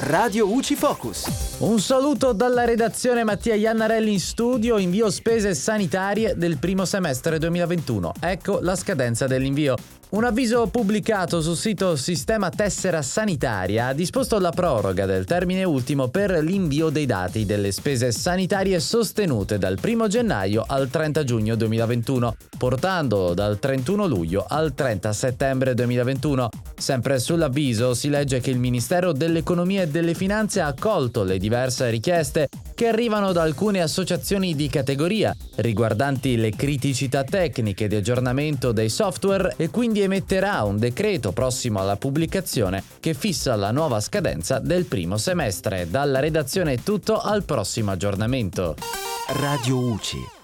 Radio UCI Focus. Un saluto dalla redazione Mattia Iannarelli in studio, invio spese sanitarie del primo semestre 2021. Ecco la scadenza dell'invio. Un avviso pubblicato sul sito Sistema Tessera Sanitaria ha disposto la proroga del termine ultimo per l'invio dei dati delle spese sanitarie sostenute dal 1 gennaio al 30 giugno 2021, portando dal 31 luglio al 30 settembre 2021. Sempre sull'avviso si legge che il Ministero dell'Economia e delle Finanze ha accolto le diverse richieste che arrivano da alcune associazioni di categoria riguardanti le criticità tecniche di aggiornamento dei software e quindi emetterà un decreto prossimo alla pubblicazione che fissa la nuova scadenza del primo semestre. Dalla redazione è tutto al prossimo aggiornamento. Radio UCI.